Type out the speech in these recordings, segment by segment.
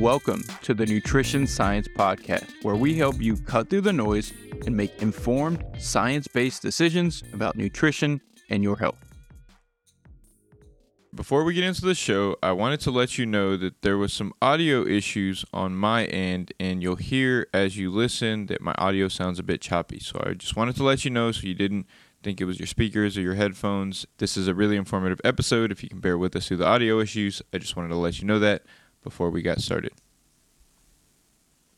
Welcome to the Nutrition Science Podcast, where we help you cut through the noise and make informed, science based decisions about nutrition and your health. Before we get into the show, I wanted to let you know that there was some audio issues on my end, and you'll hear as you listen that my audio sounds a bit choppy. So I just wanted to let you know so you didn't think it was your speakers or your headphones. This is a really informative episode. If you can bear with us through the audio issues, I just wanted to let you know that before we got started.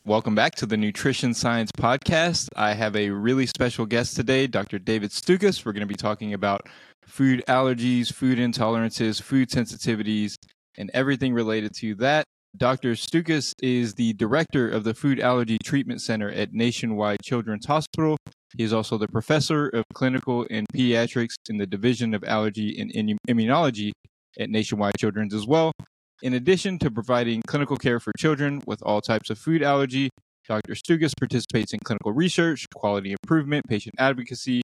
Welcome back to the Nutrition Science Podcast. I have a really special guest today, Dr. David Stukus. We're going to be talking about food allergies, food intolerances, food sensitivities, and everything related to that. Dr. Stukus is the director of the Food Allergy Treatment Center at Nationwide Children's Hospital. He is also the professor of clinical and pediatrics in the Division of Allergy and Immunology at Nationwide Children's as well. In addition to providing clinical care for children with all types of food allergy, Dr. Stukus participates in clinical research, quality improvement, patient advocacy,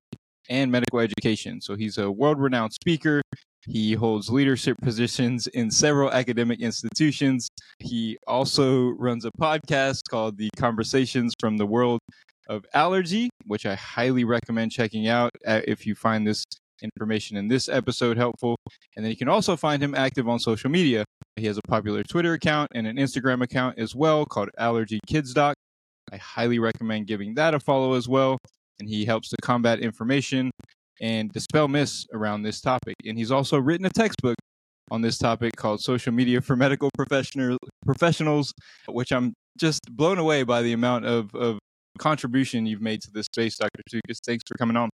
and medical education. So he's a world renowned speaker. He holds leadership positions in several academic institutions. He also runs a podcast called The Conversations from the World of Allergy, which I highly recommend checking out uh, if you find this information in this episode helpful. And then you can also find him active on social media. He has a popular Twitter account and an Instagram account as well called Allergy Kids Doc. I highly recommend giving that a follow as well. And he helps to combat information and dispel myths around this topic. And he's also written a textbook on this topic called Social Media for Medical Professional, Professionals, which I'm just blown away by the amount of, of contribution you've made to this space, Dr. Stukus. Thanks for coming on.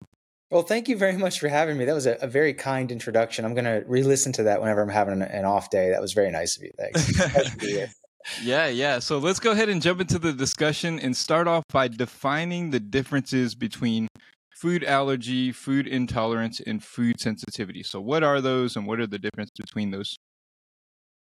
Well, thank you very much for having me. That was a, a very kind introduction. I'm going to re-listen to that whenever I'm having an, an off day. That was very nice of you. Thanks. yeah, yeah. So let's go ahead and jump into the discussion and start off by defining the differences between food allergy, food intolerance, and food sensitivity. So, what are those, and what are the difference between those?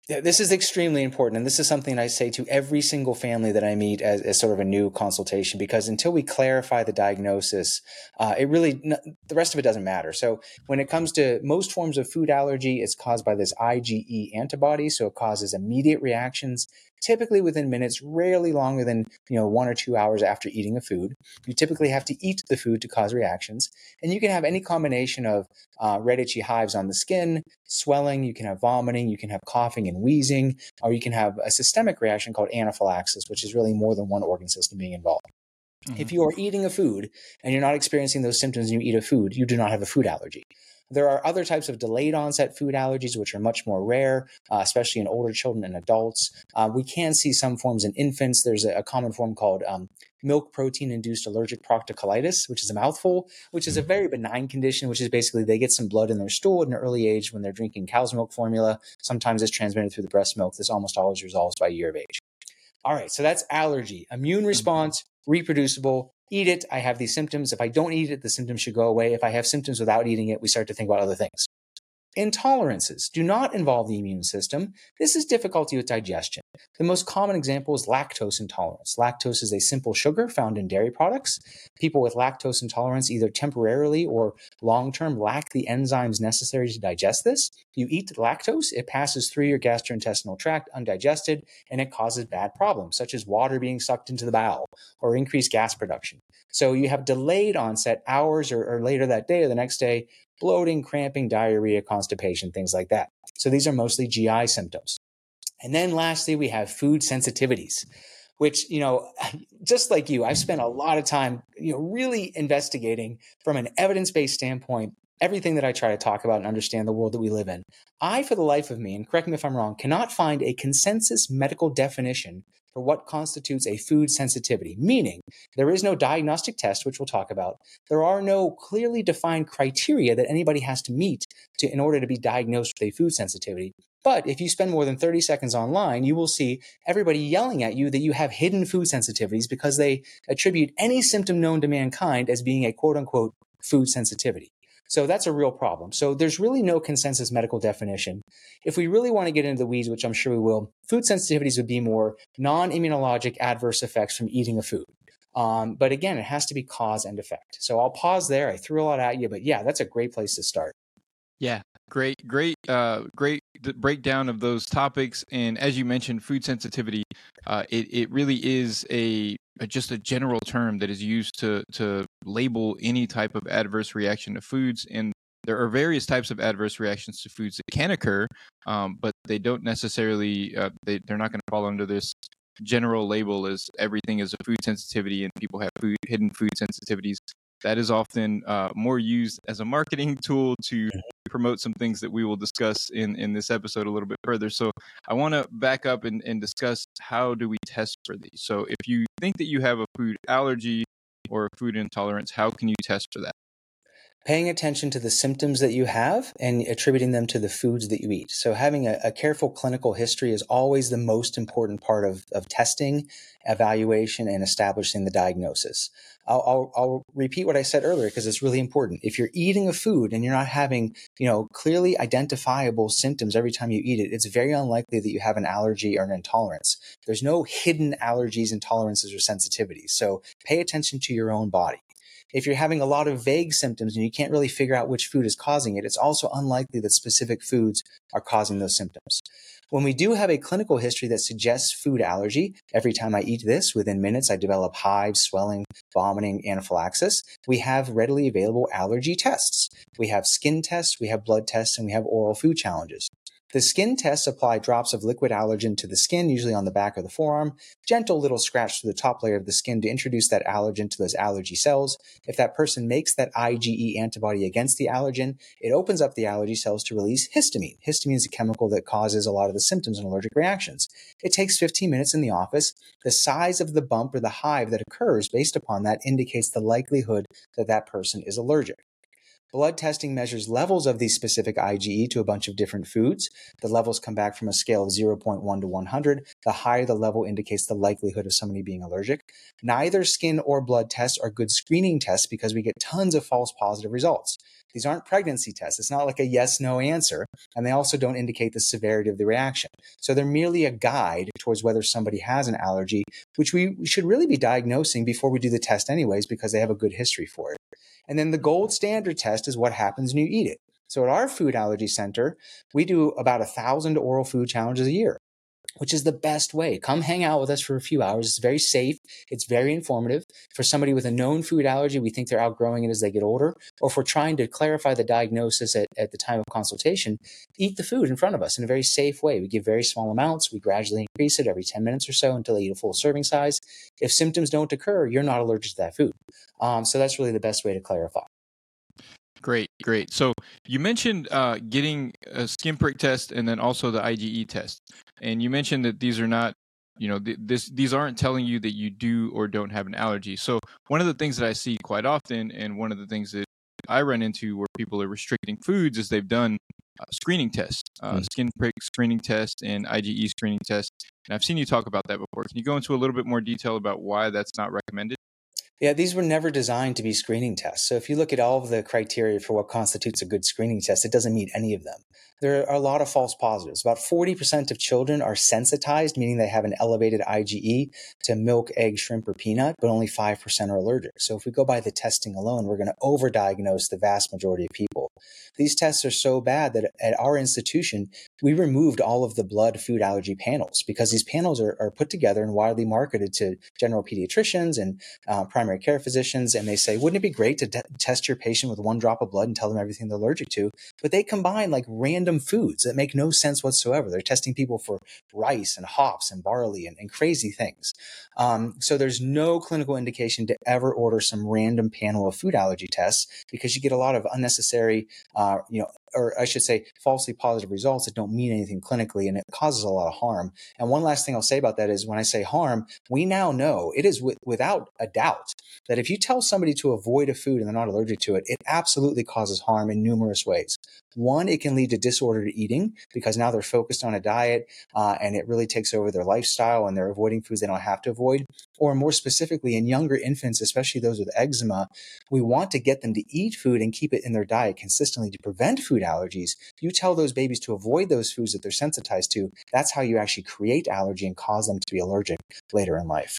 This is extremely important. And this is something I say to every single family that I meet as, as sort of a new consultation, because until we clarify the diagnosis, uh, it really, the rest of it doesn't matter. So when it comes to most forms of food allergy, it's caused by this IgE antibody. So it causes immediate reactions typically within minutes, rarely longer than you know one or two hours after eating a food. You typically have to eat the food to cause reactions, and you can have any combination of uh, red itchy hives on the skin, swelling. You can have vomiting. You can have coughing and wheezing, or you can have a systemic reaction called anaphylaxis, which is really more than one organ system being involved. Mm-hmm. If you are eating a food and you're not experiencing those symptoms and you eat a food, you do not have a food allergy. There are other types of delayed onset food allergies, which are much more rare, uh, especially in older children and adults. Uh, we can see some forms in infants. There's a, a common form called um, milk protein induced allergic proctocolitis, which is a mouthful, which is a mm-hmm. very benign condition, which is basically they get some blood in their stool at an early age when they're drinking cow's milk formula. Sometimes it's transmitted through the breast milk. This almost always resolves by a year of age. All right, so that's allergy. Immune mm-hmm. response, reproducible, eat it, I have these symptoms. If I don't eat it, the symptoms should go away. If I have symptoms without eating it, we start to think about other things. Intolerances do not involve the immune system. This is difficulty with digestion. The most common example is lactose intolerance. Lactose is a simple sugar found in dairy products. People with lactose intolerance either temporarily or long term lack the enzymes necessary to digest this. You eat lactose, it passes through your gastrointestinal tract undigested, and it causes bad problems, such as water being sucked into the bowel or increased gas production. So you have delayed onset hours or, or later that day or the next day bloating, cramping, diarrhea, constipation, things like that. So these are mostly GI symptoms. And then lastly, we have food sensitivities, which, you know, just like you, I've spent a lot of time, you know, really investigating from an evidence based standpoint everything that I try to talk about and understand the world that we live in. I, for the life of me, and correct me if I'm wrong, cannot find a consensus medical definition for what constitutes a food sensitivity, meaning there is no diagnostic test, which we'll talk about. There are no clearly defined criteria that anybody has to meet to, in order to be diagnosed with a food sensitivity. But if you spend more than 30 seconds online, you will see everybody yelling at you that you have hidden food sensitivities because they attribute any symptom known to mankind as being a quote unquote food sensitivity. So that's a real problem. So there's really no consensus medical definition. If we really want to get into the weeds, which I'm sure we will, food sensitivities would be more non immunologic adverse effects from eating a food. Um, but again, it has to be cause and effect. So I'll pause there. I threw a lot at you, but yeah, that's a great place to start. Yeah, Great, great, uh, great breakdown of those topics. And as you mentioned, food sensitivity, uh, it it really is a, a, just a general term that is used to to label any type of adverse reaction to foods. And there are various types of adverse reactions to foods that can occur, um, but they don't necessarily uh, they they're not going to fall under this general label as everything is a food sensitivity and people have food hidden food sensitivities that is often uh, more used as a marketing tool to mm-hmm. promote some things that we will discuss in, in this episode a little bit further. So I want to back up and, and discuss how do we test for these. So if you think that you have a food allergy or a food intolerance, how can you test for that? Paying attention to the symptoms that you have and attributing them to the foods that you eat. So having a, a, careful clinical history is always the most important part of, of testing, evaluation, and establishing the diagnosis. I'll, I'll, I'll repeat what I said earlier because it's really important. If you're eating a food and you're not having, you know, clearly identifiable symptoms every time you eat it, it's very unlikely that you have an allergy or an intolerance. There's no hidden allergies, intolerances, or sensitivities. So pay attention to your own body. If you're having a lot of vague symptoms and you can't really figure out which food is causing it, it's also unlikely that specific foods are causing those symptoms. When we do have a clinical history that suggests food allergy, every time I eat this, within minutes, I develop hives, swelling, vomiting, anaphylaxis. We have readily available allergy tests. We have skin tests, we have blood tests, and we have oral food challenges. The skin tests apply drops of liquid allergen to the skin, usually on the back of the forearm, gentle little scratch to the top layer of the skin to introduce that allergen to those allergy cells. If that person makes that IgE antibody against the allergen, it opens up the allergy cells to release histamine. Histamine is a chemical that causes a lot of the symptoms and allergic reactions. It takes 15 minutes in the office. The size of the bump or the hive that occurs based upon that indicates the likelihood that that person is allergic. Blood testing measures levels of these specific IgE to a bunch of different foods. The levels come back from a scale of 0.1 to 100. The higher the level indicates the likelihood of somebody being allergic. Neither skin or blood tests are good screening tests because we get tons of false positive results. These aren't pregnancy tests. It's not like a yes no answer. And they also don't indicate the severity of the reaction. So they're merely a guide towards whether somebody has an allergy, which we should really be diagnosing before we do the test, anyways, because they have a good history for it. And then the gold standard test is what happens when you eat it. So at our food allergy center, we do about a thousand oral food challenges a year which is the best way. Come hang out with us for a few hours. It's very safe. It's very informative. For somebody with a known food allergy, we think they're outgrowing it as they get older. Or if we're trying to clarify the diagnosis at, at the time of consultation, eat the food in front of us in a very safe way. We give very small amounts. We gradually increase it every 10 minutes or so until they eat a full serving size. If symptoms don't occur, you're not allergic to that food. Um, so that's really the best way to clarify. Great, great. So you mentioned uh, getting a skin prick test and then also the IgE test, and you mentioned that these are not, you know, th- this these aren't telling you that you do or don't have an allergy. So one of the things that I see quite often, and one of the things that I run into where people are restricting foods is they've done uh, screening tests, uh, mm. skin prick screening test, and IgE screening test. And I've seen you talk about that before. Can you go into a little bit more detail about why that's not recommended? Yeah, these were never designed to be screening tests. So if you look at all of the criteria for what constitutes a good screening test, it doesn't meet any of them. There are a lot of false positives. About 40% of children are sensitized, meaning they have an elevated IgE to milk, egg, shrimp, or peanut, but only 5% are allergic. So if we go by the testing alone, we're going to overdiagnose the vast majority of people. These tests are so bad that at our institution, we removed all of the blood food allergy panels because these panels are, are put together and widely marketed to general pediatricians and uh, primary care physicians. And they say, wouldn't it be great to test your patient with one drop of blood and tell them everything they're allergic to? But they combine like random foods that make no sense whatsoever. They're testing people for rice and hops and barley and, and crazy things. Um, so there's no clinical indication to ever order some random panel of food allergy tests because you get a lot of unnecessary, uh, you know, or I should say, falsely positive results that don't mean anything clinically, and it causes a lot of harm. And one last thing I'll say about that is when I say harm, we now know it is w- without a doubt that if you tell somebody to avoid a food and they're not allergic to it, it absolutely causes harm in numerous ways. One, it can lead to disordered eating because now they're focused on a diet uh, and it really takes over their lifestyle and they're avoiding foods they don't have to avoid. Or more specifically, in younger infants, especially those with eczema, we want to get them to eat food and keep it in their diet consistently to prevent food allergies. You tell those babies to avoid those foods that they're sensitized to. That's how you actually create allergy and cause them to be allergic later in life.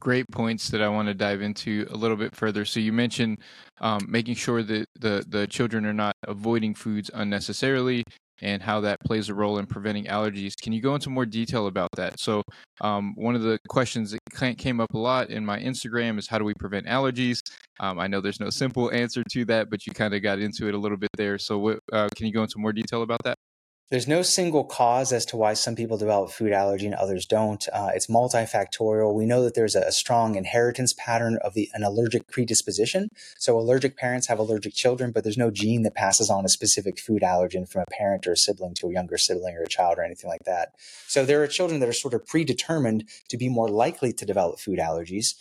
great points that I want to dive into a little bit further. So you mentioned um, making sure that the the children are not avoiding foods unnecessarily and how that plays a role in preventing allergies. Can you go into more detail about that? So, um, one of the questions that came up a lot in my Instagram is how do we prevent allergies? Um, I know there's no simple answer to that, but you kind of got into it a little bit there. So, what, uh, can you go into more detail about that? There's no single cause as to why some people develop food allergy and others don't. Uh, it's multifactorial. We know that there's a, strong inheritance pattern of the, an allergic predisposition. So allergic parents have allergic children, but there's no gene that passes on a specific food allergen from a parent or a sibling to a younger sibling or a child or anything like that. So there are children that are sort of predetermined to be more likely to develop food allergies.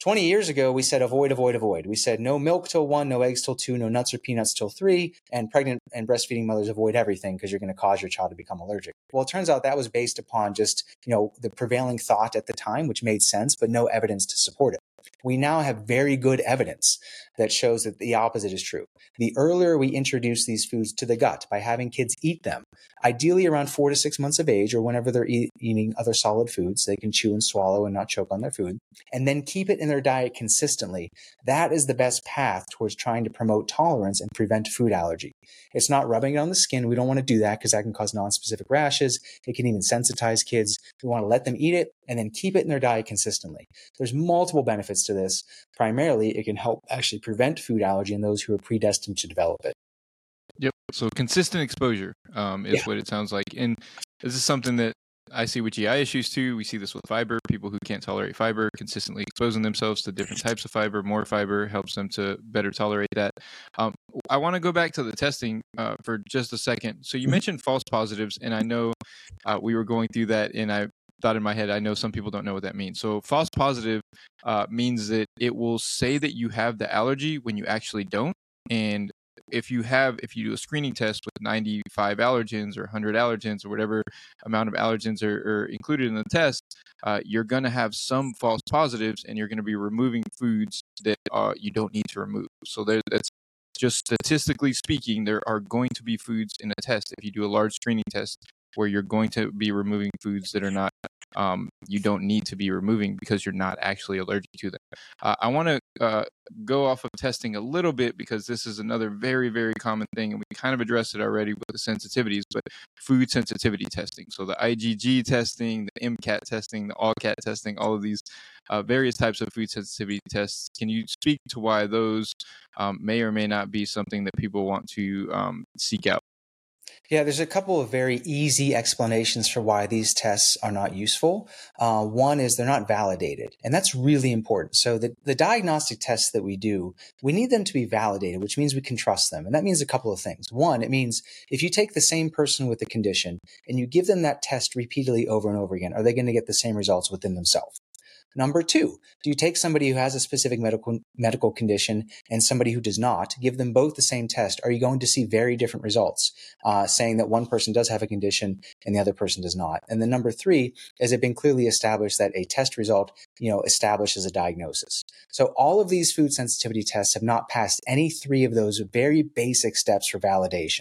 20 years ago, we said avoid, avoid, avoid. We said no milk till one, no eggs till two, no nuts or peanuts till three, and pregnant and breastfeeding mothers avoid everything because you're going to cause your child to become allergic. Well, it turns out that was based upon just, you know, the prevailing thought at the time, which made sense, but no evidence to support it. We now have very good evidence that shows that the opposite is true. The earlier we introduce these foods to the gut by having kids eat them, ideally around four to six months of age or whenever they're eat, eating other solid foods, they can chew and swallow and not choke on their food, and then keep it in their diet consistently. That is the best path towards trying to promote tolerance and prevent food allergy. It's not rubbing it on the skin. We don't want to do that because that can cause nonspecific rashes. It can even sensitize kids. We want to let them eat it and then keep it in their diet consistently. There's multiple benefits to this. Primarily, it can help actually prevent food allergy in those who are predestined to develop it. Yep. So consistent exposure um, is yeah. what it sounds like, and this is something that I see with GI issues too. We see this with fiber. People who can't tolerate fiber consistently exposing themselves to different types of fiber. More fiber helps them to better tolerate that. Um, I want to go back to the testing uh, for just a second. So you mm-hmm. mentioned false positives, and I know uh, we were going through that, and I thought in my head, I know some people don't know what that means. So false positive uh, means that it will say that you have the allergy when you actually don't. And if you have, if you do a screening test with 95 allergens or 100 allergens or whatever amount of allergens are, are included in the test, uh, you're going to have some false positives and you're going to be removing foods that uh, you don't need to remove. So there, that's just statistically speaking, there are going to be foods in a test. If you do a large screening test, where you're going to be removing foods that are not um, you don't need to be removing because you're not actually allergic to them. Uh, I want to uh, go off of testing a little bit because this is another very, very common thing, and we kind of addressed it already with the sensitivities, but food sensitivity testing. So the IgG testing, the MCAT testing, the ALCAT testing, all of these uh, various types of food sensitivity tests. Can you speak to why those um, may or may not be something that people want to um, seek out? Yeah, there's a couple of very easy explanations for why these tests are not useful. Uh, one is they're not validated, and that's really important. So the, the diagnostic tests that we do, we need them to be validated, which means we can trust them. And that means a couple of things. One, it means if you take the same person with the condition and you give them that test repeatedly over and over again, are they going to get the same results within themselves? Number two, do you take somebody who has a specific medical medical condition and somebody who does not, give them both the same test? Are you going to see very different results, uh, saying that one person does have a condition and the other person does not? And then number three, has it been clearly established that a test result, you know, establishes a diagnosis? So all of these food sensitivity tests have not passed any three of those very basic steps for validation.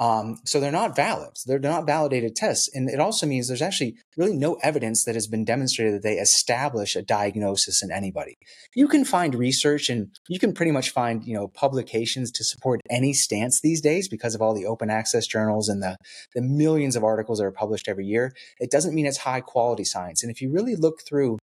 Um, so they're not valid. They're not validated tests. And it also means there's actually really no evidence that has been demonstrated that they establish a diagnosis in anybody. You can find research and you can pretty much find, you know, publications to support any stance these days because of all the open access journals and the, the millions of articles that are published every year. It doesn't mean it's high quality science. And if you really look through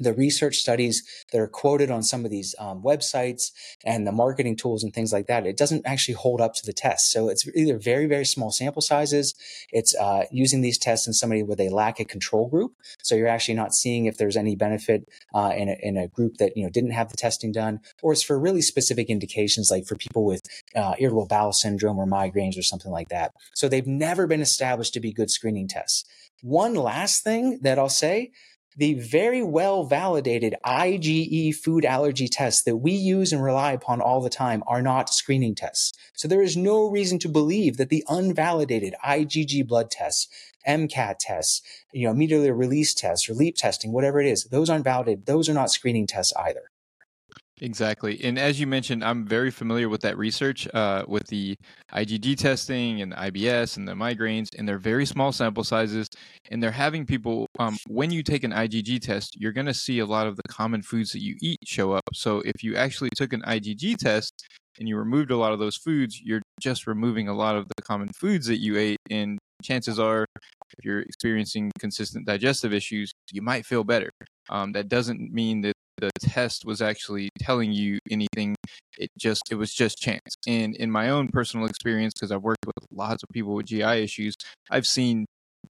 the research studies that are quoted on some of these um, websites and the marketing tools and things like that, it doesn't actually hold up to the test. So it's either very, very small sample sizes. It's uh, using these tests in somebody where they lack a control group. So you're actually not seeing if there's any benefit uh, in, a, in a group that, you know, didn't have the testing done, or it's for really specific indications, like for people with uh, irritable bowel syndrome or migraines or something like that. So they've never been established to be good screening tests. One last thing that I'll say the very well validated IgE food allergy tests that we use and rely upon all the time are not screening tests. So there is no reason to believe that the unvalidated IgG blood tests, MCAT tests, you know, mediator release tests or LEAP testing, whatever it is, those aren't validated. Those are not screening tests either. Exactly. And as you mentioned, I'm very familiar with that research uh, with the IgG testing and the IBS and the migraines, and they're very small sample sizes. And they're having people, um, when you take an IgG test, you're going to see a lot of the common foods that you eat show up. So if you actually took an IgG test and you removed a lot of those foods, you're just removing a lot of the common foods that you ate. And chances are, if you're experiencing consistent digestive issues, you might feel better. Um, that doesn't mean that the test was actually telling you anything. It just it was just chance. And in my own personal experience, because I've worked with lots of people with GI issues, I've seen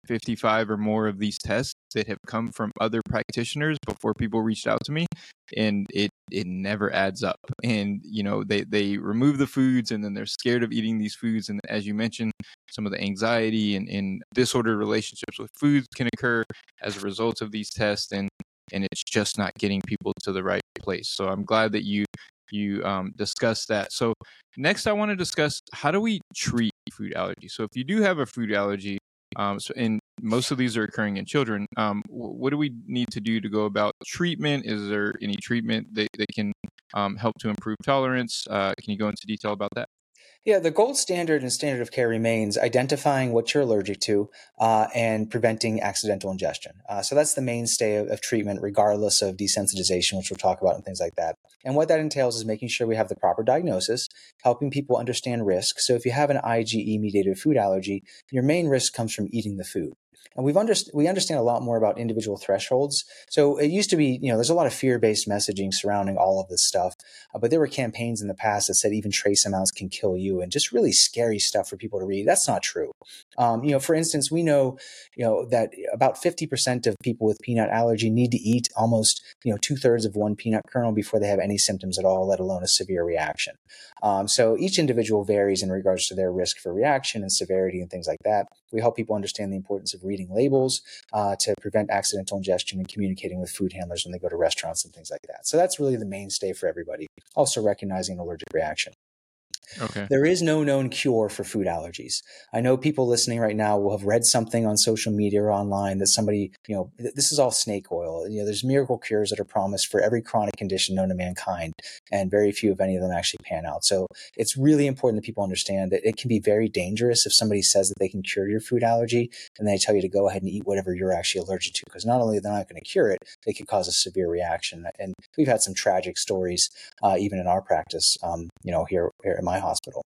55 or more of these tests that have come from other practitioners before people reached out to me and it it never adds up and you know they they remove the foods and then they're scared of eating these foods and as you mentioned some of the anxiety and, and disordered relationships with foods can occur as a result of these tests and and it's just not getting people to the right place. So I'm glad that you you um, discussed that. So next, I want to discuss how do we treat food allergy. So if you do have a food allergy, um, so and most of these are occurring in children, um, what do we need to do to go about treatment? Is there any treatment that, that can um, help to improve tolerance? Uh, can you go into detail about that? Yeah, the gold standard and standard of care remains identifying what you're allergic to uh, and preventing accidental ingestion. Uh, so that's the mainstay of, of, treatment, regardless of desensitization, which we'll talk about and things like that. And what that entails is making sure we have the proper diagnosis, helping people understand risk. So if you have an IgE mediated food allergy, your main risk comes from eating the food. And we've we understand a lot more about individual thresholds. So it used to be, you know, there's a lot of fear-based messaging surrounding all of this stuff. Uh, but there were campaigns in the past that said even trace amounts can kill you, and just really scary stuff for people to read. That's not true. Um, you know, for instance, we know, you know, that about 50% of people with peanut allergy need to eat almost, you know, two thirds of one peanut kernel before they have any symptoms at all, let alone a severe reaction. Um, so each individual varies in regards to their risk for reaction and severity and things like that. We help people understand the importance of reading labels uh, to prevent accidental ingestion and communicating with food handlers when they go to restaurants and things like that. So that's really the mainstay for everybody. Also recognizing an allergic reaction. Okay. There is no known cure for food allergies. I know people listening right now will have read something on social media or online that somebody, you know, this is all snake oil. You know, there's miracle cures that are promised for every chronic condition known to mankind, and very few, if any of them, actually pan out. So it's really important that people understand that it can be very dangerous if somebody says that they can cure your food allergy and they tell you to go ahead and eat whatever you're actually allergic to, because not only they're not going to cure it, they could cause a severe reaction. And we've had some tragic stories, uh, even in our practice, um, you know, here, here in my hospital.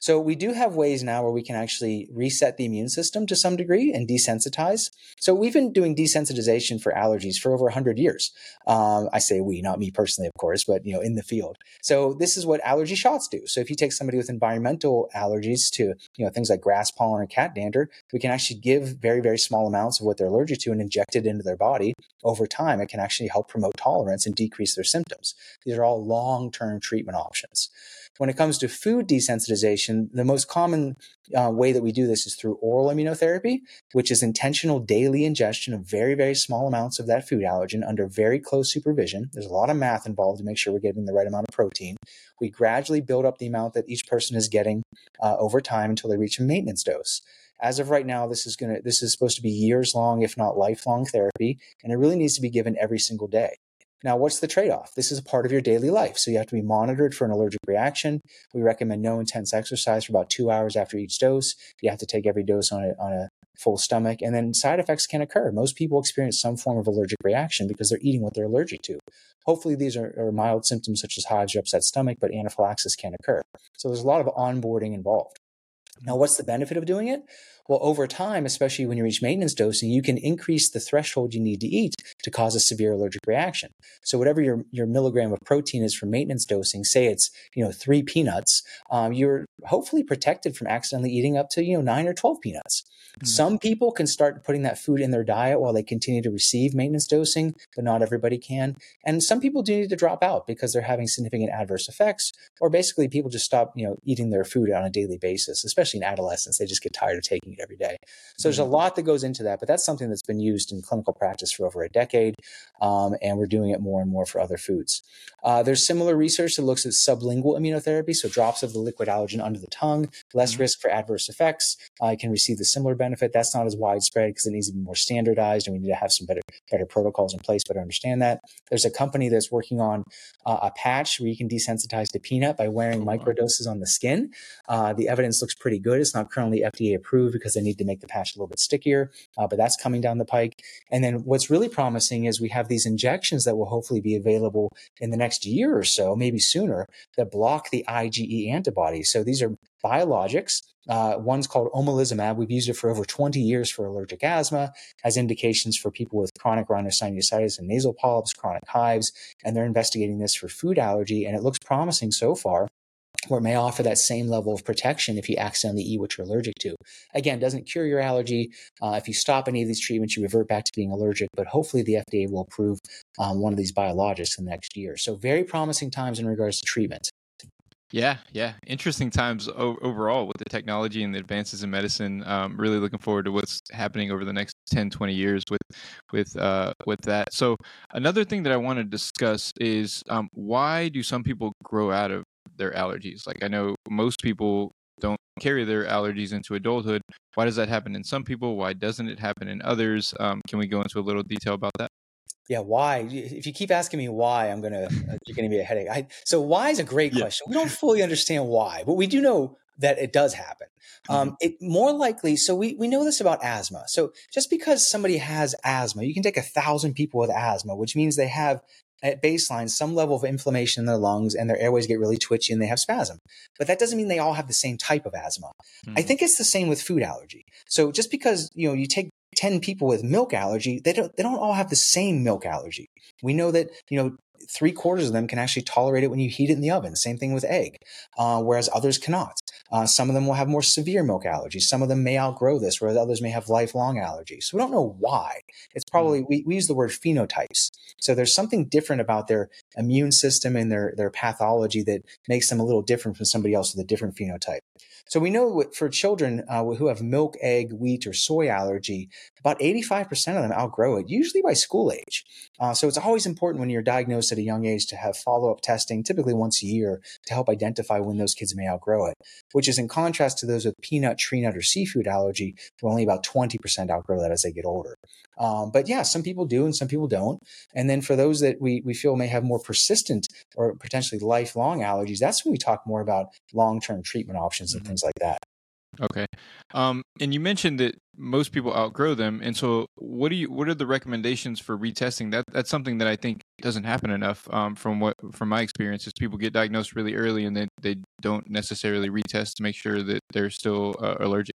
So we do have ways now where we can actually reset the immune system to some degree and desensitize. So we've been doing desensitization for allergies for over 100 years. Um, I say we, not me personally, of course, but you know, in the field. So this is what allergy shots do. So if you take somebody with environmental allergies to you know things like grass pollen or cat dander, we can actually give very very small amounts of what they're allergic to and inject it into their body. Over time, it can actually help promote tolerance and decrease their symptoms. These are all long term treatment options. When it comes to food desensitization, the most common uh, way that we do this is through oral immunotherapy, which is intentional daily ingestion of very, very small amounts of that food allergen under very close supervision. There's a lot of math involved to make sure we're getting the right amount of protein. We gradually build up the amount that each person is getting uh, over time until they reach a maintenance dose as of right now this is going to this is supposed to be years long if not lifelong therapy and it really needs to be given every single day now, what's the trade off? This is a part of your daily life. So you have to be monitored for an allergic reaction. We recommend no intense exercise for about two hours after each dose. You have to take every dose on a, on a full stomach. And then side effects can occur. Most people experience some form of allergic reaction because they're eating what they're allergic to. Hopefully, these are, are mild symptoms such as hives or upset stomach, but anaphylaxis can occur. So there's a lot of onboarding involved. Now, what's the benefit of doing it? Well, over time, especially when you reach maintenance dosing, you can increase the threshold you need to eat to cause a severe allergic reaction. So whatever your, your milligram of protein is for maintenance dosing, say it's, you know, three peanuts, um, you're hopefully protected from accidentally eating up to, you know, nine or 12 peanuts. Mm-hmm. Some people can start putting that food in their diet while they continue to receive maintenance dosing, but not everybody can. And some people do need to drop out because they're having significant adverse effects, or basically people just stop, you know, eating their food on a daily basis, especially in adolescence. They just get tired of taking every day. So there's a mm-hmm. lot that goes into that, but that's something that's been used in clinical practice for over a decade, um, and we're doing it more and more for other foods. Uh, there's similar research that looks at sublingual immunotherapy, so drops of the liquid allergen under the tongue, less mm-hmm. risk for adverse effects. Uh, can receive the similar benefit. That's not as widespread because it needs to be more standardized, and we need to have some better better protocols in place. Better understand that. There's a company that's working on uh, a patch where you can desensitize to peanut by wearing microdoses on the skin. Uh, the evidence looks pretty good. It's not currently FDA approved because they need to make the patch a little bit stickier, uh, but that's coming down the pike. And then what's really promising is we have these injections that will hopefully be available in the next year or so, maybe sooner, that block the IgE antibodies. So these are biologics. Uh, one's called omalizumab. We've used it for over 20 years for allergic asthma, has indications for people with chronic rhinosinusitis and nasal polyps, chronic hives, and they're investigating this for food allergy, and it looks promising so far or may offer that same level of protection if you accidentally eat what you're allergic to. Again, doesn't cure your allergy. Uh, if you stop any of these treatments, you revert back to being allergic, but hopefully the FDA will approve um, one of these biologics in the next year. So, very promising times in regards to treatment. Yeah, yeah. Interesting times o- overall with the technology and the advances in medicine. Um, really looking forward to what's happening over the next 10, 20 years with with uh, with that. So another thing that I want to discuss is um, why do some people grow out of their allergies? Like I know most people don't carry their allergies into adulthood. Why does that happen in some people? Why doesn't it happen in others? Um, can we go into a little detail about that? Yeah, why? If you keep asking me why, I'm gonna uh, you're gonna be a headache. I, so why is a great yeah. question. We don't fully understand why, but we do know that it does happen. Mm-hmm. Um, it more likely. So we we know this about asthma. So just because somebody has asthma, you can take a thousand people with asthma, which means they have at baseline some level of inflammation in their lungs and their airways get really twitchy and they have spasm. But that doesn't mean they all have the same type of asthma. Mm-hmm. I think it's the same with food allergy. So just because, you know, you take 10 people with milk allergy, they don't they don't all have the same milk allergy. We know that, you know, three quarters of them can actually tolerate it when you heat it in the oven. Same thing with egg, uh, whereas others cannot. Uh, some of them will have more severe milk allergies. Some of them may outgrow this, whereas others may have lifelong allergies. So we don't know why. It's probably, we, we use the word phenotypes. So there's something different about their immune system and their, their pathology that makes them a little different from somebody else with a different phenotype. So we know for children uh, who have milk, egg, wheat, or soy allergy, about 85% of them outgrow it, usually by school age. Uh, so it's always important when you're diagnosed at a young age to have follow up testing, typically once a year, to help identify when those kids may outgrow it, which is in contrast to those with peanut, tree nut, or seafood allergy, where only about 20% outgrow that as they get older. Um, but yeah, some people do and some people don't. And then for those that we, we feel may have more persistent or potentially lifelong allergies, that's when we talk more about long term treatment options and mm-hmm. things like that. Okay. Um, and you mentioned that most people outgrow them. And so what do you what are the recommendations for retesting? That that's something that I think doesn't happen enough um, from what from my experience is people get diagnosed really early and then they don't necessarily retest to make sure that they're still uh, allergic.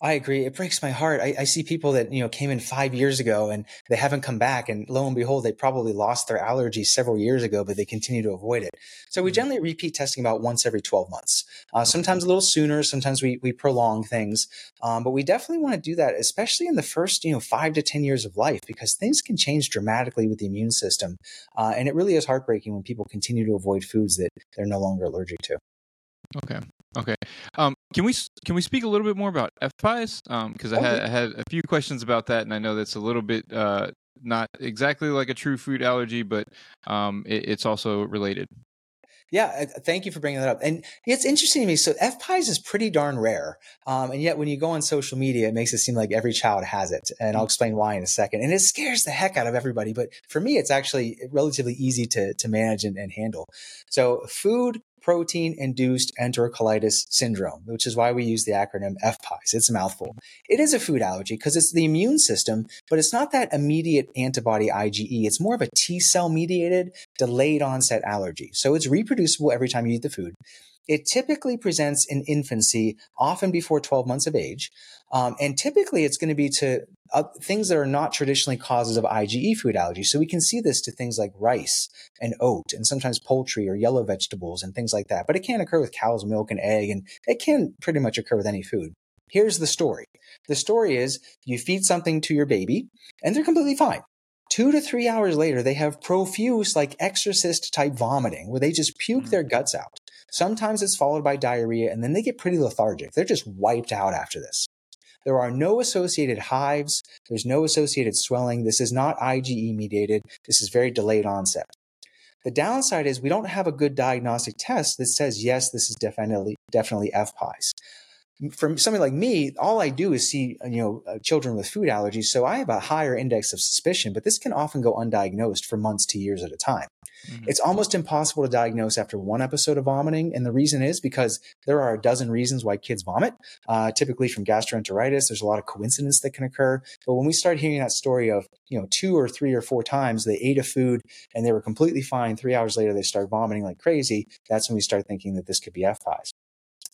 I agree. It breaks my heart. I, I, see people that you know came in five years ago and they haven't come back, and lo and behold, they probably lost their allergies several years ago, but they continue to avoid it. So we mm-hmm. generally repeat testing about once every twelve months. Uh, sometimes a little sooner. Sometimes we we prolong things, um, but we definitely want to do that, especially in the first you know five to ten years of life, because things can change dramatically with the immune system, uh, and it really is heartbreaking when people continue to avoid foods that they're no longer allergic to. Okay. Okay. Um, can we can we speak a little bit more about FPIES? Because um, I had I had a few questions about that, and I know that's a little bit uh, not exactly like a true food allergy, but um, it, it's also related. Yeah, thank you for bringing that up. And it's interesting to me. So FPIES is pretty darn rare, um, and yet when you go on social media, it makes it seem like every child has it. And I'll mm. explain why in a second. And it scares the heck out of everybody, but for me, it's actually relatively easy to to manage and, and handle. So food protein induced enterocolitis syndrome, which is why we use the acronym FPIES. It's a mouthful. It is a food allergy because it's the immune system, but it's not that immediate antibody IgE. It's more of a T cell mediated delayed onset allergy. So it's reproducible every time you eat the food. It typically presents in infancy, often before 12 months of age. Um, and typically it's going to be to uh, things that are not traditionally causes of IgE food allergy. So we can see this to things like rice and oat and sometimes poultry or yellow vegetables and things like that. But it can occur with cow's milk and egg, and it can pretty much occur with any food. Here's the story. The story is you feed something to your baby and they're completely fine. Two to three hours later, they have profuse, like exorcist type vomiting where they just puke mm-hmm. their guts out. Sometimes it's followed by diarrhea and then they get pretty lethargic. They're just wiped out after this. There are no associated hives. There's no associated swelling. This is not IgE mediated. This is very delayed onset. The downside is we don't have a good diagnostic test that says, yes, this is definitely, definitely FPIES for somebody like me, all I do is see you know uh, children with food allergies, so I have a higher index of suspicion. But this can often go undiagnosed for months to years at a time. Mm-hmm. It's almost impossible to diagnose after one episode of vomiting. And the reason is because there are a dozen reasons why kids vomit, uh, typically from gastroenteritis. There's a lot of coincidence that can occur. But when we start hearing that story of, you know, two or three or four times they ate a food and they were completely fine, three hours later they start vomiting like crazy, that's when we start thinking that this could be FPIES.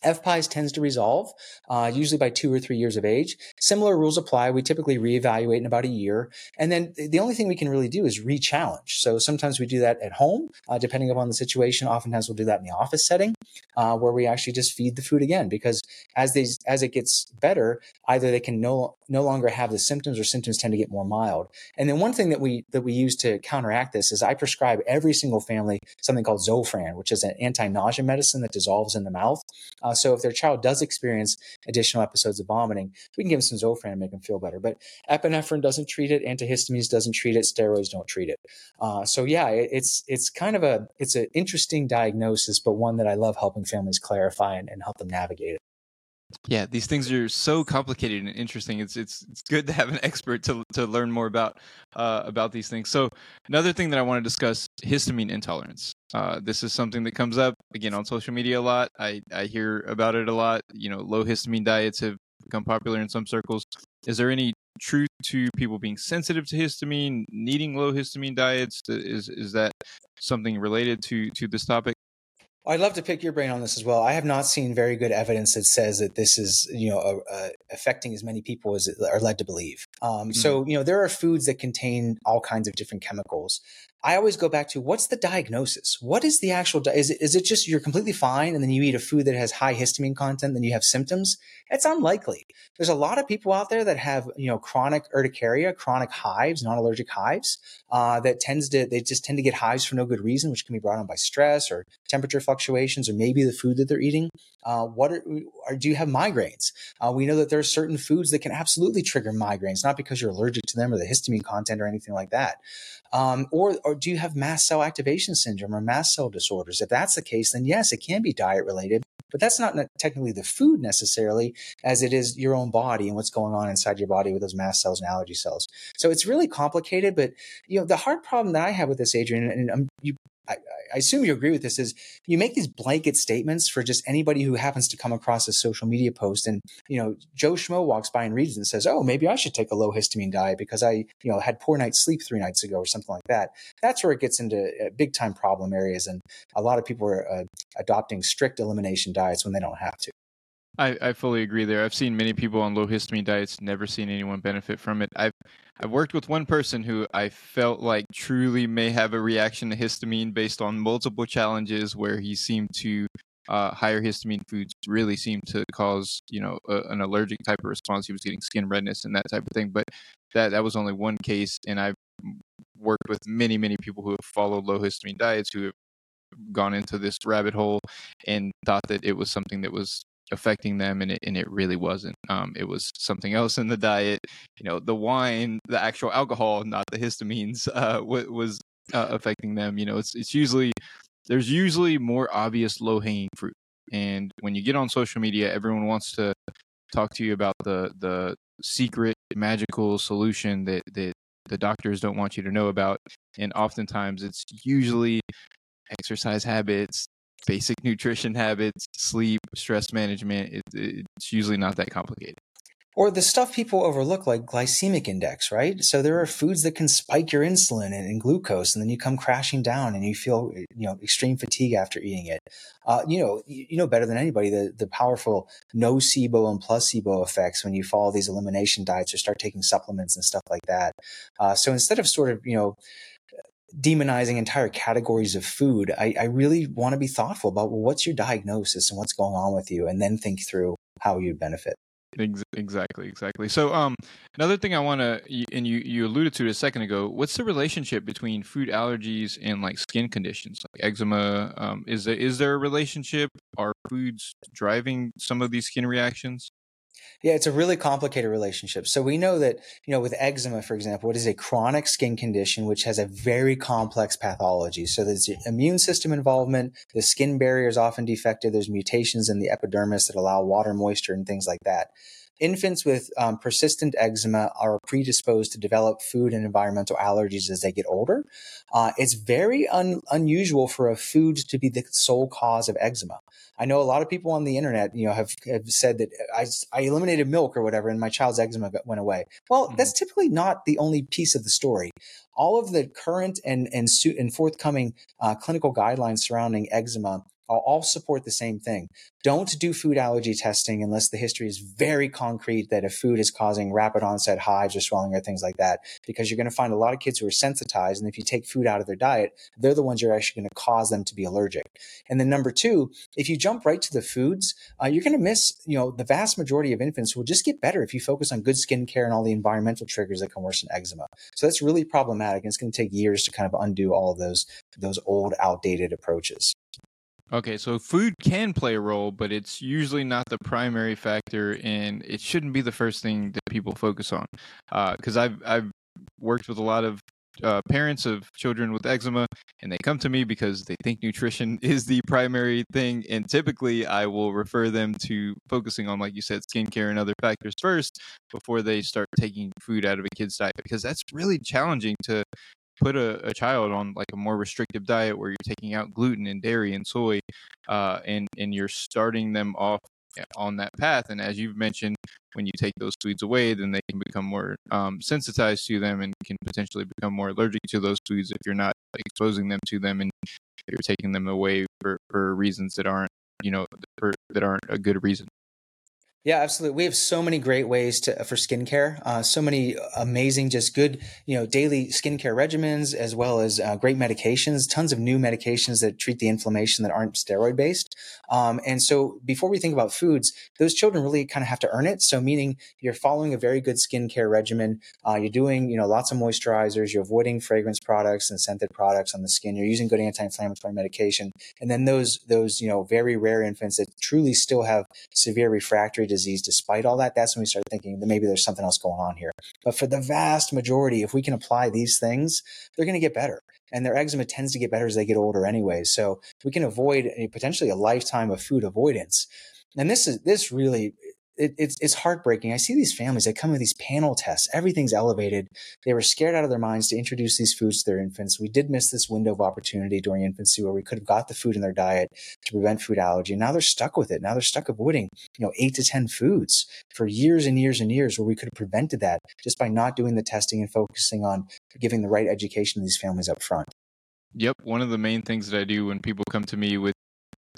FPIES tends to resolve uh, usually by two or three years of age. Similar rules apply. We typically reevaluate in about a year, and then the only thing we can really do is re-challenge. So sometimes we do that at home, uh, depending upon the situation. Oftentimes we'll do that in the office setting, uh, where we actually just feed the food again because as these as it gets better, either they can no no longer have the symptoms or symptoms tend to get more mild. And then one thing that we that we use to counteract this is I prescribe every single family something called Zofran, which is an anti-nausea medicine that dissolves in the mouth. Uh, so if their child does experience additional episodes of vomiting, we can give them some Zofran and make them feel better. But epinephrine doesn't treat it, antihistamines doesn't treat it, steroids don't treat it. Uh, so yeah, it, it's it's kind of a it's an interesting diagnosis, but one that I love helping families clarify and, and help them navigate it. Yeah, these things are so complicated and interesting. It's it's it's good to have an expert to to learn more about uh, about these things. So another thing that I want to discuss: histamine intolerance. Uh, this is something that comes up again on social media a lot. I I hear about it a lot. You know, low histamine diets have become popular in some circles. Is there any truth to people being sensitive to histamine, needing low histamine diets? Is is that something related to to this topic? I'd love to pick your brain on this as well. I have not seen very good evidence that says that this is, you know, uh, uh, affecting as many people as are led to believe. Um, mm-hmm. So, you know, there are foods that contain all kinds of different chemicals. I always go back to what's the diagnosis? What is the actual, di- is, it, is it just you're completely fine and then you eat a food that has high histamine content, then you have symptoms? It's unlikely. There's a lot of people out there that have, you know, chronic urticaria, chronic hives, non-allergic hives, uh, that tends to, they just tend to get hives for no good reason, which can be brought on by stress or temperature fluctuations or maybe the food that they're eating. Uh, what are, are, do you have migraines? Uh, we know that there are certain foods that can absolutely trigger migraines, not because you're allergic to them or the histamine content or anything like that. Um, or, or do you have mast cell activation syndrome or mast cell disorders? If that's the case, then yes, it can be diet related, but that's not technically the food necessarily, as it is your own body and what's going on inside your body with those mast cells and allergy cells. So it's really complicated. But you know, the hard problem that I have with this, Adrian, and um, you I, I, assume you agree with this is you make these blanket statements for just anybody who happens to come across a social media post and you know joe schmo walks by and reads and says oh maybe i should take a low histamine diet because i you know had poor night's sleep three nights ago or something like that that's where it gets into uh, big time problem areas and a lot of people are uh, adopting strict elimination diets when they don't have to I, I fully agree there. I've seen many people on low histamine diets, never seen anyone benefit from it. I've I've worked with one person who I felt like truly may have a reaction to histamine based on multiple challenges where he seemed to uh, higher histamine foods really seemed to cause you know a, an allergic type of response. He was getting skin redness and that type of thing. But that that was only one case, and I've worked with many many people who have followed low histamine diets who have gone into this rabbit hole and thought that it was something that was affecting them and it, and it really wasn't um, it was something else in the diet. You know the wine the actual alcohol not the histamines uh, was uh, affecting them you know it's it's usually there's usually more obvious low hanging fruit. And when you get on social media everyone wants to talk to you about the the secret magical solution that that the doctors don't want you to know about. And oftentimes it's usually exercise habits basic nutrition habits, sleep, stress management. It, it's usually not that complicated. Or the stuff people overlook, like glycemic index, right? So there are foods that can spike your insulin and, and glucose, and then you come crashing down, and you feel, you know, extreme fatigue after eating it. Uh, you know, you know better than anybody the the powerful nocebo and placebo effects when you follow these elimination diets or start taking supplements and stuff like that. Uh, so instead of sort of, you know, demonizing entire categories of food, I, I really want to be thoughtful about well, what's your diagnosis and what's going on with you, and then think through how you'd benefit. Exactly, exactly. So, um, another thing I want to, and you you alluded to it a second ago. What's the relationship between food allergies and like skin conditions, like eczema? Um, is there is there a relationship? Are foods driving some of these skin reactions? Yeah, it's a really complicated relationship. So we know that, you know, with eczema, for example, it is a chronic skin condition which has a very complex pathology. So there's immune system involvement, the skin barrier is often defective, there's mutations in the epidermis that allow water moisture and things like that. Infants with um, persistent eczema are predisposed to develop food and environmental allergies as they get older. Uh, it's very un- unusual for a food to be the sole cause of eczema. I know a lot of people on the internet, you know, have, have said that I, I eliminated milk or whatever and my child's eczema went away. Well, mm-hmm. that's typically not the only piece of the story. All of the current and, and, and forthcoming uh, clinical guidelines surrounding eczema I'll all support the same thing. Don't do food allergy testing unless the history is very concrete that a food is causing rapid onset hives or swelling or things like that, because you're going to find a lot of kids who are sensitized. And if you take food out of their diet, they're the ones you're actually going to cause them to be allergic. And then number two, if you jump right to the foods, uh, you're going to miss, you know, the vast majority of infants will just get better if you focus on good skincare and all the environmental triggers that can worsen eczema. So that's really problematic. And it's going to take years to kind of undo all of those, those old outdated approaches. Okay, so food can play a role, but it's usually not the primary factor, and it shouldn't be the first thing that people focus on. Because uh, I've I've worked with a lot of uh, parents of children with eczema, and they come to me because they think nutrition is the primary thing. And typically, I will refer them to focusing on, like you said, skincare and other factors first before they start taking food out of a kid's diet, because that's really challenging to put a, a, child on like a more restrictive diet where you're taking out gluten and dairy and soy uh, and and you're starting them off eh, on that path and as you've mentioned when you take those foods away then they can become more um, sensitized to them and can potentially become more allergic to those foods if you're not exposing them to them and you're taking them away for, for reasons that aren't you know for, that aren't a good reason yeah, absolutely. We have so many great ways to for skincare. Uh, so many amazing, just good, you know, daily skincare regimens, as well as uh, great medications. Tons of new medications that treat the inflammation that aren't steroid based. Um, and so, before we think about foods, those children really kind of have to earn it. So, meaning you're following a very good skincare regimen. Uh, you're doing, you know, lots of moisturizers. You're avoiding fragrance products and scented products on the skin. You're using good anti-inflammatory medication. And then those those you know very rare infants that truly still have severe refractory disease despite all that, that's when we start thinking that maybe there's something else going on here. But for the vast majority, if we can apply these things, they're going to get better. And their eczema tends to get better as they get older anyway. So we can avoid a, potentially a lifetime of food avoidance. And this is this really it, it's it's heartbreaking. I see these families that come with these panel tests. Everything's elevated. They were scared out of their minds to introduce these foods to their infants. We did miss this window of opportunity during infancy where we could have got the food in their diet to prevent food allergy. Now they're stuck with it. Now they're stuck avoiding, you know, eight to ten foods for years and years and years where we could have prevented that just by not doing the testing and focusing on giving the right education to these families up front. Yep. One of the main things that I do when people come to me with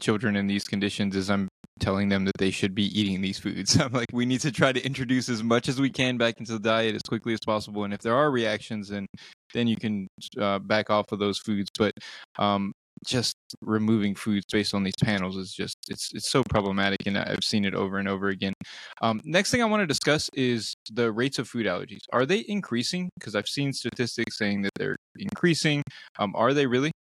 children in these conditions is I'm telling them that they should be eating these foods. I'm like, we need to try to introduce as much as we can back into the diet as quickly as possible. And if there are reactions, then then you can uh, back off of those foods. But um, just removing foods based on these panels is just it's it's so problematic, and I've seen it over and over again. Um, next thing I want to discuss is the rates of food allergies. Are they increasing? Because I've seen statistics saying that they're increasing. Um, are they really?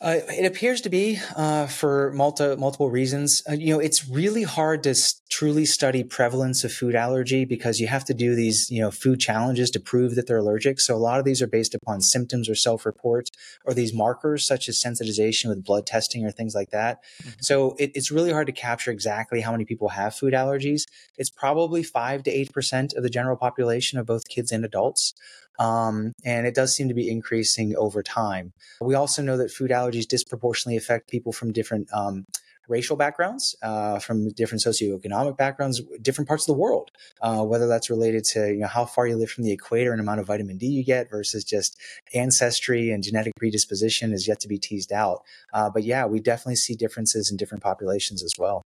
Uh, it appears to be uh, for multi, multiple reasons. Uh, you know, it's really hard to s- truly study prevalence of food allergy because you have to do these, you know, food challenges to prove that they're allergic. So a lot of these are based upon symptoms or self-report or these markers such as sensitization with blood testing or things like that. Mm-hmm. So it, it's really hard to capture exactly how many people have food allergies. It's probably five to eight percent of the general population of both kids and adults. Um, and it does seem to be increasing over time. We also know that food allergies disproportionately affect people from different um, racial backgrounds, uh, from different socioeconomic backgrounds, different parts of the world. Uh, whether that's related to you know how far you live from the equator and amount of vitamin D you get versus just ancestry and genetic predisposition is yet to be teased out. Uh, but yeah, we definitely see differences in different populations as well.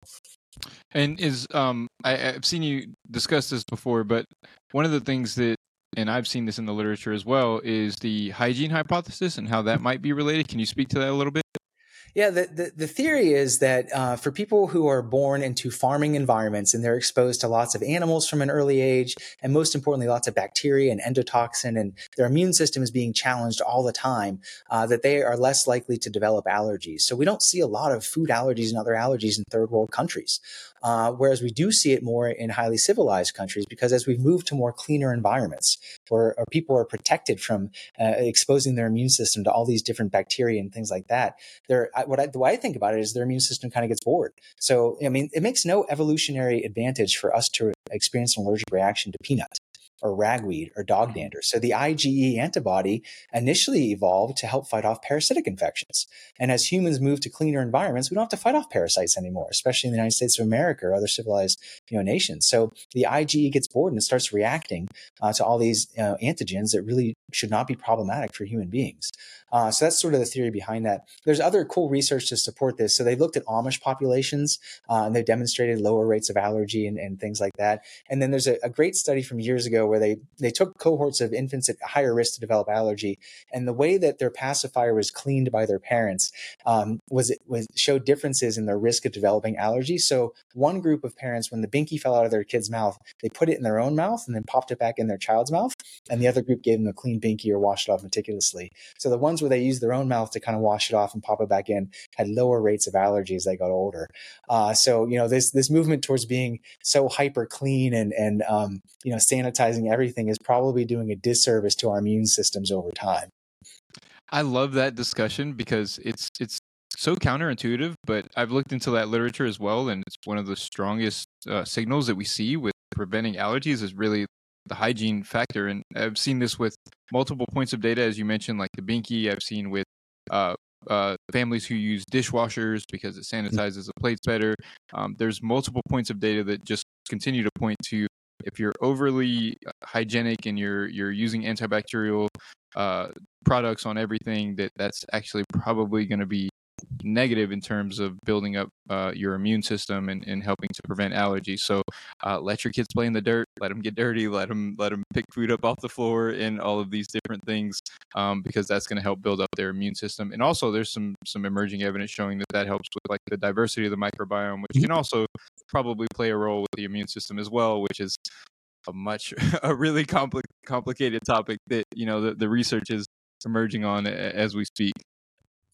And is um I, have seen you discuss this before, but one of the things that and I've seen this in the literature as well, is the hygiene hypothesis and how that might be related. Can you speak to that a little bit? Yeah, the, the, the theory is that uh, for people who are born into farming environments and they're exposed to lots of animals from an early age, and most importantly, lots of bacteria and endotoxin, and their immune system is being challenged all the time, uh, that they are less likely to develop allergies. So we don't see a lot of food allergies and other allergies in third world countries. Uh, whereas we do see it more in highly civilized countries because as we've moved to more cleaner environments where people are protected from uh, exposing their immune system to all these different bacteria and things like that, what I, the way I think about it is their immune system kind of gets bored. So, I mean, it makes no evolutionary advantage for us to experience an allergic reaction to peanut or ragweed or dog mm-hmm. dander. So the IgE antibody initially evolved to help fight off parasitic infections. And as humans move to cleaner environments, we don't have to fight off parasites anymore, especially in the United States of America or other civilized you know, nations. So the IgE gets bored and it starts reacting uh, to all these uh, antigens that really should not be problematic for human beings. Uh, so that's sort of the theory behind that. There's other cool research to support this. So they looked at Amish populations uh, and they demonstrated lower rates of allergy and, and things like that. And then there's a, a, great study from years ago where they they took cohorts of infants at higher risk to develop allergy, and the way that their pacifier was cleaned by their parents um, was it was showed differences in their risk of developing allergy. So one group of parents, when the binky fell out of their kid's mouth, they put it in their own mouth and then popped it back in their child's mouth, and the other group gave them a clean binky or washed it off meticulously. So the ones where they used their own mouth to kind of wash it off and pop it back in had lower rates of allergy as they got older. Uh, so you know this this movement towards being so hyper clean and and um, you know sanitizing everything is probably doing a disservice to our immune systems over time. I love that discussion because it's it's so counterintuitive, but I've looked into that literature as well, and it's one of the strongest uh, signals that we see with preventing allergies is really the hygiene factor. And I've seen this with multiple points of data, as you mentioned, like the binky. I've seen with uh, uh, families who use dishwashers because it sanitizes the plates better. Um, there's multiple points of data that just continue to point to if you're overly uh, hygienic and you're you're using antibacterial uh, products on everything, that that's actually probably going to be negative in terms of building up uh, your immune system and, and helping to prevent allergies. So uh, let your kids play in the dirt, let them get dirty, let them let them pick food up off the floor, and all of these different things um, because that's going to help build up their immune system. And also, there's some some emerging evidence showing that that helps with like the diversity of the microbiome, which can also probably play a role with the immune system as well, which is a much a really compli- complicated topic that you know the, the research is emerging on as we speak.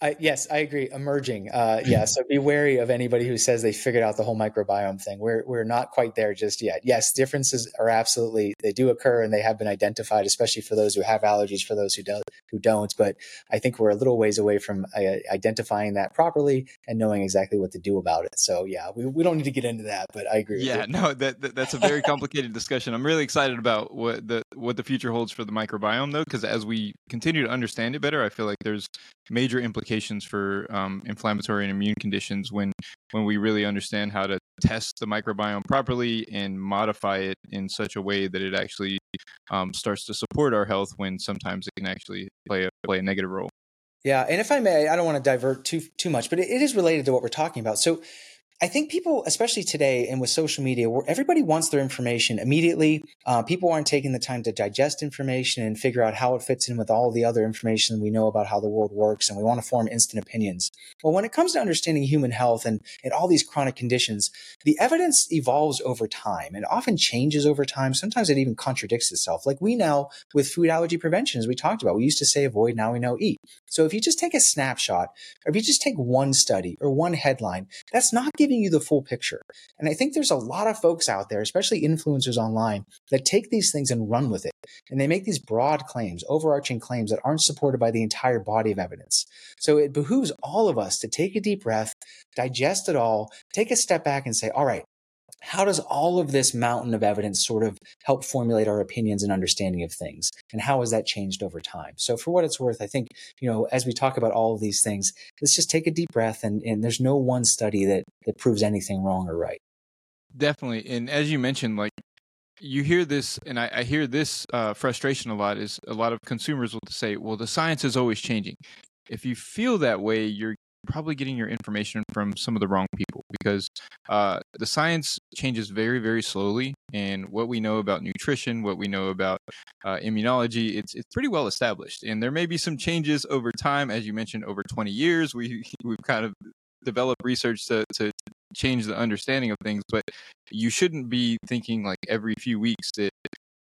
I, yes, I agree. Emerging, uh, yeah. So be wary of anybody who says they figured out the whole microbiome thing. We're we're not quite there just yet. Yes, differences are absolutely they do occur and they have been identified, especially for those who have allergies, for those who don't who don't. But I think we're a little ways away from uh, identifying that properly and knowing exactly what to do about it. So yeah, we, we don't need to get into that, but I agree. Yeah, no, that, that, that's a very complicated discussion. I'm really excited about what the what the future holds for the microbiome, though, because as we continue to understand it better, I feel like there's major implications for um, inflammatory and immune conditions when when we really understand how to test the microbiome properly and modify it in such a way that it actually um, starts to support our health when sometimes it can actually play a play a negative role. Yeah, and if I may, I don't want to divert too too much, but it, it is related to what we're talking about. So I think people, especially today and with social media, where everybody wants their information immediately. Uh, people aren't taking the time to digest information and figure out how it fits in with all the other information we know about how the world works, and we want to form instant opinions. Well, when it comes to understanding human health and, and all these chronic conditions, the evidence evolves over time and often changes over time. Sometimes it even contradicts itself. Like we now with food allergy prevention, as we talked about, we used to say avoid, now we know eat. So if you just take a snapshot, or if you just take one study or one headline, that's not giving giving you the full picture. And I think there's a lot of folks out there, especially influencers online, that take these things and run with it. And they make these broad claims, overarching claims that aren't supported by the entire body of evidence. So it behooves all of us to take a deep breath, digest it all, take a step back and say, all right, how does all of this mountain of evidence sort of help formulate our opinions and understanding of things? And how has that changed over time? So for what it's worth i think you know as we talk about all of these things let's just take a deep breath and, and there's no one study that that proves anything wrong or right. Definitely. And as you mentioned like you hear this and i, I hear this uh, frustration a lot is a lot of consumers will say well the science is always changing. If you feel that way you're probably getting your information from some of the wrong people because uh, the science changes very, very slowly. And what we know about nutrition, what we know about uh, immunology, it's it's pretty well established. And there may be some changes over time, as you mentioned, over 20 years. We we've kind of developed research to to change the understanding of things, but you shouldn't be thinking like every few weeks that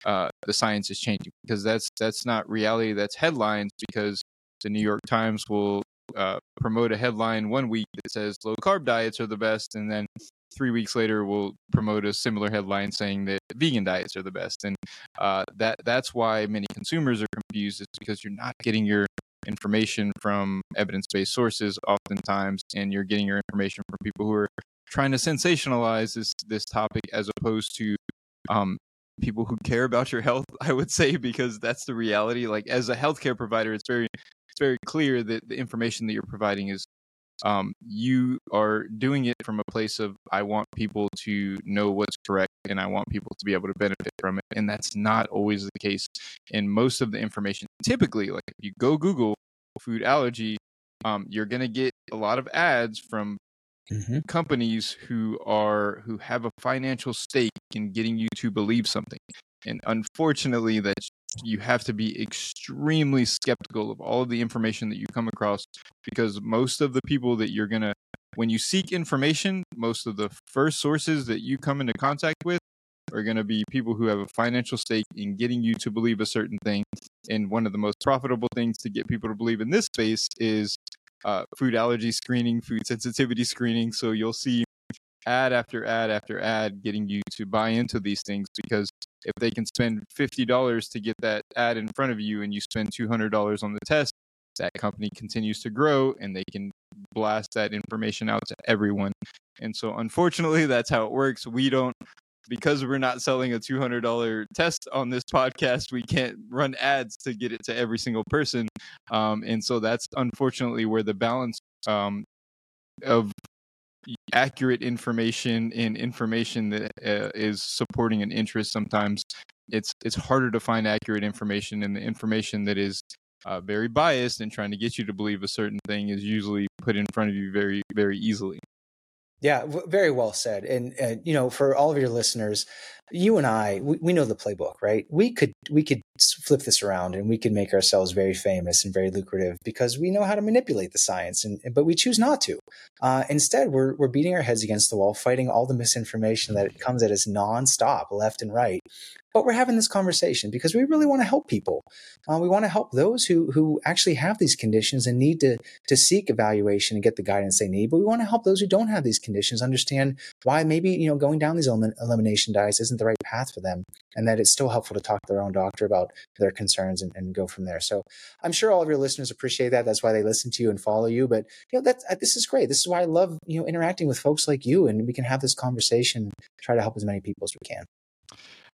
uh, the science is changing because that's that's not reality. That's headlines because the New York Times will uh, promote a headline one week that says low carb diets are the best, and then three weeks later we'll promote a similar headline saying that vegan diets are the best. And uh, that that's why many consumers are confused. Is because you're not getting your information from evidence-based sources oftentimes, and you're getting your information from people who are trying to sensationalize this this topic as opposed to um, people who care about your health. I would say because that's the reality. Like as a healthcare provider, it's very very clear that the information that you're providing is um, you are doing it from a place of I want people to know what's correct and I want people to be able to benefit from it. And that's not always the case And most of the information. Typically, like if you go Google food allergy, um, you're going to get a lot of ads from mm-hmm. companies who are who have a financial stake in getting you to believe something. And unfortunately, that you have to be extremely skeptical of all of the information that you come across because most of the people that you're going to when you seek information, most of the first sources that you come into contact with are going to be people who have a financial stake in getting you to believe a certain thing. And one of the most profitable things to get people to believe in this space is uh, food allergy screening, food sensitivity screening. So you'll see ad after ad after ad getting you to buy into these things because if they can spend $50 to get that ad in front of you and you spend $200 on the test, that company continues to grow and they can blast that information out to everyone. And so, unfortunately, that's how it works. We don't, because we're not selling a $200 test on this podcast, we can't run ads to get it to every single person. Um, and so, that's unfortunately where the balance um, of accurate information and information that uh, is supporting an interest sometimes it's it's harder to find accurate information and the information that is uh, very biased and trying to get you to believe a certain thing is usually put in front of you very very easily yeah, very well said. And, and, you know, for all of your listeners, you and I, we, we, know the playbook, right? We could we could flip this around and we could make ourselves very famous and very lucrative because we know how to manipulate the science, and but we choose not to. Uh, instead, we're we're beating our heads against the wall, fighting all the misinformation that comes at us nonstop, left and right, but we're having this conversation because we really want to help people. Uh, we want to help those who who actually have these conditions and need to to seek evaluation and get the guidance they need. But we want to help those who don't have these conditions understand why maybe you know going down these elimination diets isn't the right path for them, and that it's still helpful to talk to their own doctor about their concerns and, and go from there. So I'm sure all of your listeners appreciate that. That's why they listen to you and follow you. But you know that uh, this is great. This is why I love you know interacting with folks like you, and we can have this conversation, try to help as many people as we can.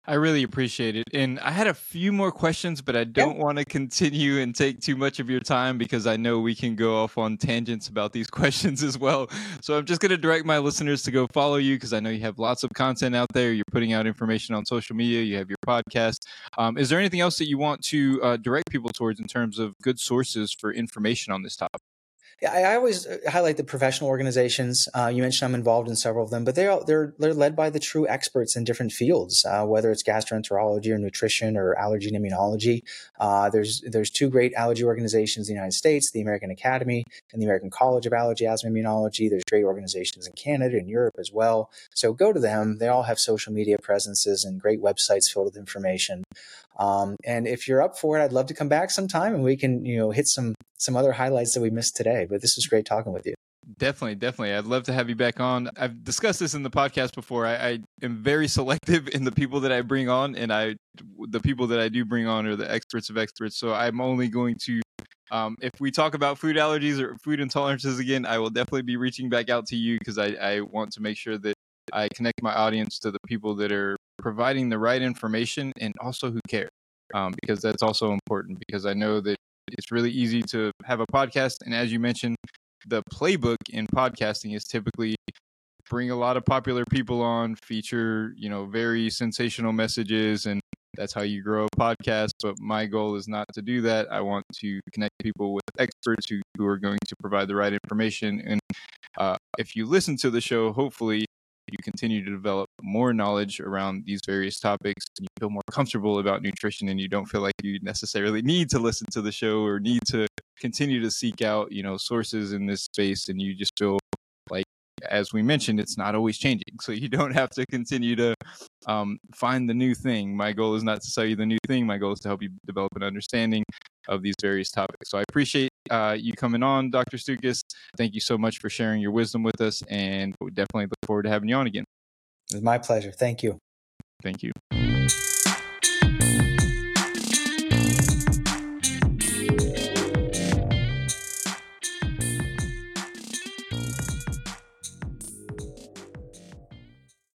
I really appreciate it. And I had a few more questions, but I don't yeah. want to continue and take too much of your time because I know we can go off on tangents about these questions as well. So I'm just going to direct my listeners to go follow you because I know you have lots of content out there. You're putting out information on social media, you have your podcast. Um, is there anything else that you want to uh, direct people towards in terms of good sources for information on this topic? I, always uh, highlight the professional organizations. Uh, you mentioned I'm involved in several of them, but they're they're they're led by the true experts in different fields, uh, whether it's gastroenterology or nutrition or allergy and immunology. Uh, there's there's two great allergy organizations in the United States: the American Academy and the American College of Allergy, Asthma, Immunology. There's great organizations in Canada and Europe as well. So go to them. They all have social media presences and great websites filled with information. Um, and if you're up for it, I'd love to come back sometime and we can, you know, hit some some other highlights that we missed today. But this was great talking with you. Definitely, definitely. I'd love to have you back on. I've discussed this in the podcast before. I, I, am very selective in the people that I bring on, and I the people that I do bring on are the experts of experts. So I'm only going to, um, if we talk about food allergies or food intolerances again, I will definitely be reaching back out to you because I, I want to make sure that I connect my audience to the people that are providing the right information and also who cares um, because that's also important. Because I know that it's really easy to have a podcast, and as you mentioned, the playbook in podcasting is typically bring a lot of popular people on, feature you know very sensational messages, and That's how you grow a podcast. But my goal is not to do that. I want to connect people with experts who, who are going to provide the right information. And uh, if you listen to the show, hopefully you continue to develop more knowledge around these various topics and you feel more comfortable about nutrition and you don't feel like you necessarily need to listen to the show or need to continue to seek out you know sources in this space and you just feel as we mentioned it's not always changing. So you don't have to continue to um, find the new thing. My goal is not to sell you the new thing. My goal is to help you develop an understanding of these various topics. So i appreciate uh, you coming on dr Stukus. thank you so much for sharing your wisdom with us and we definitely look forward to having you on again. It's my pleasure. Thank you. Thank you